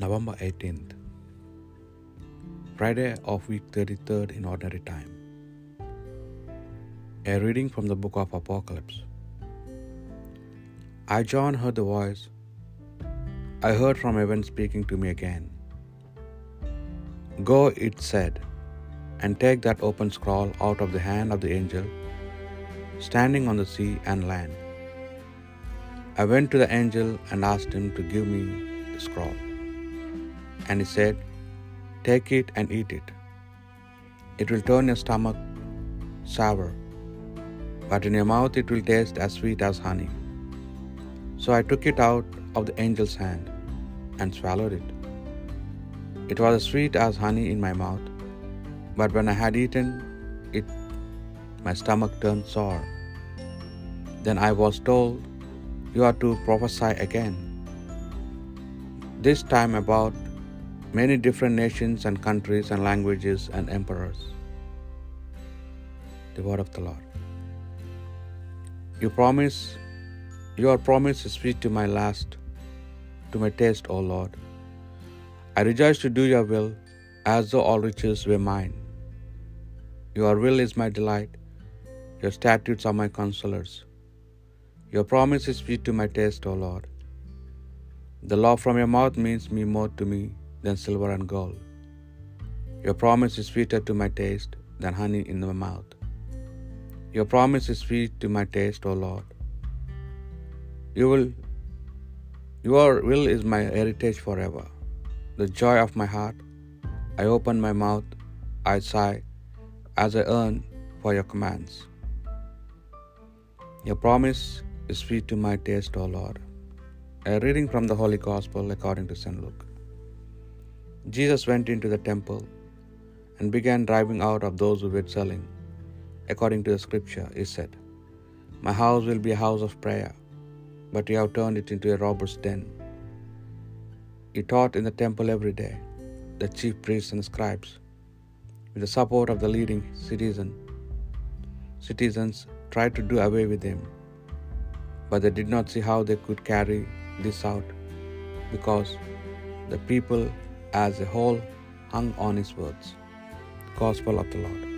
November 18th, Friday of week 33rd in ordinary time. A reading from the book of Apocalypse. I, John, heard the voice. I heard from heaven speaking to me again. Go, it said, and take that open scroll out of the hand of the angel standing on the sea and land. I went to the angel and asked him to give me the scroll. And he said, Take it and eat it. It will turn your stomach sour, but in your mouth it will taste as sweet as honey. So I took it out of the angel's hand and swallowed it. It was as sweet as honey in my mouth, but when I had eaten it, my stomach turned sour. Then I was told, You are to prophesy again. This time about many different nations and countries and languages and emperors. The word of the Lord. You promise, your promise is sweet to my last, to my taste, O Lord. I rejoice to do your will, as though all riches were mine. Your will is my delight, your statutes are my consolers. Your promise is sweet to my taste, O Lord. The law from your mouth means me more to me than silver and gold. Your promise is sweeter to my taste than honey in my mouth. Your promise is sweet to my taste, O Lord. You will, your will is my heritage forever. The joy of my heart. I open my mouth, I sigh, as I earn for your commands. Your promise is sweet to my taste, O Lord. A reading from the Holy Gospel according to St. Luke. Jesus went into the temple and began driving out of those who were selling. According to the scripture, he said, My house will be a house of prayer, but you have turned it into a robber's den. He taught in the temple every day, the chief priests and scribes, with the support of the leading citizen, citizens, tried to do away with him, but they did not see how they could carry this out, because the people as a whole hung on his words. Gospel of the Lord.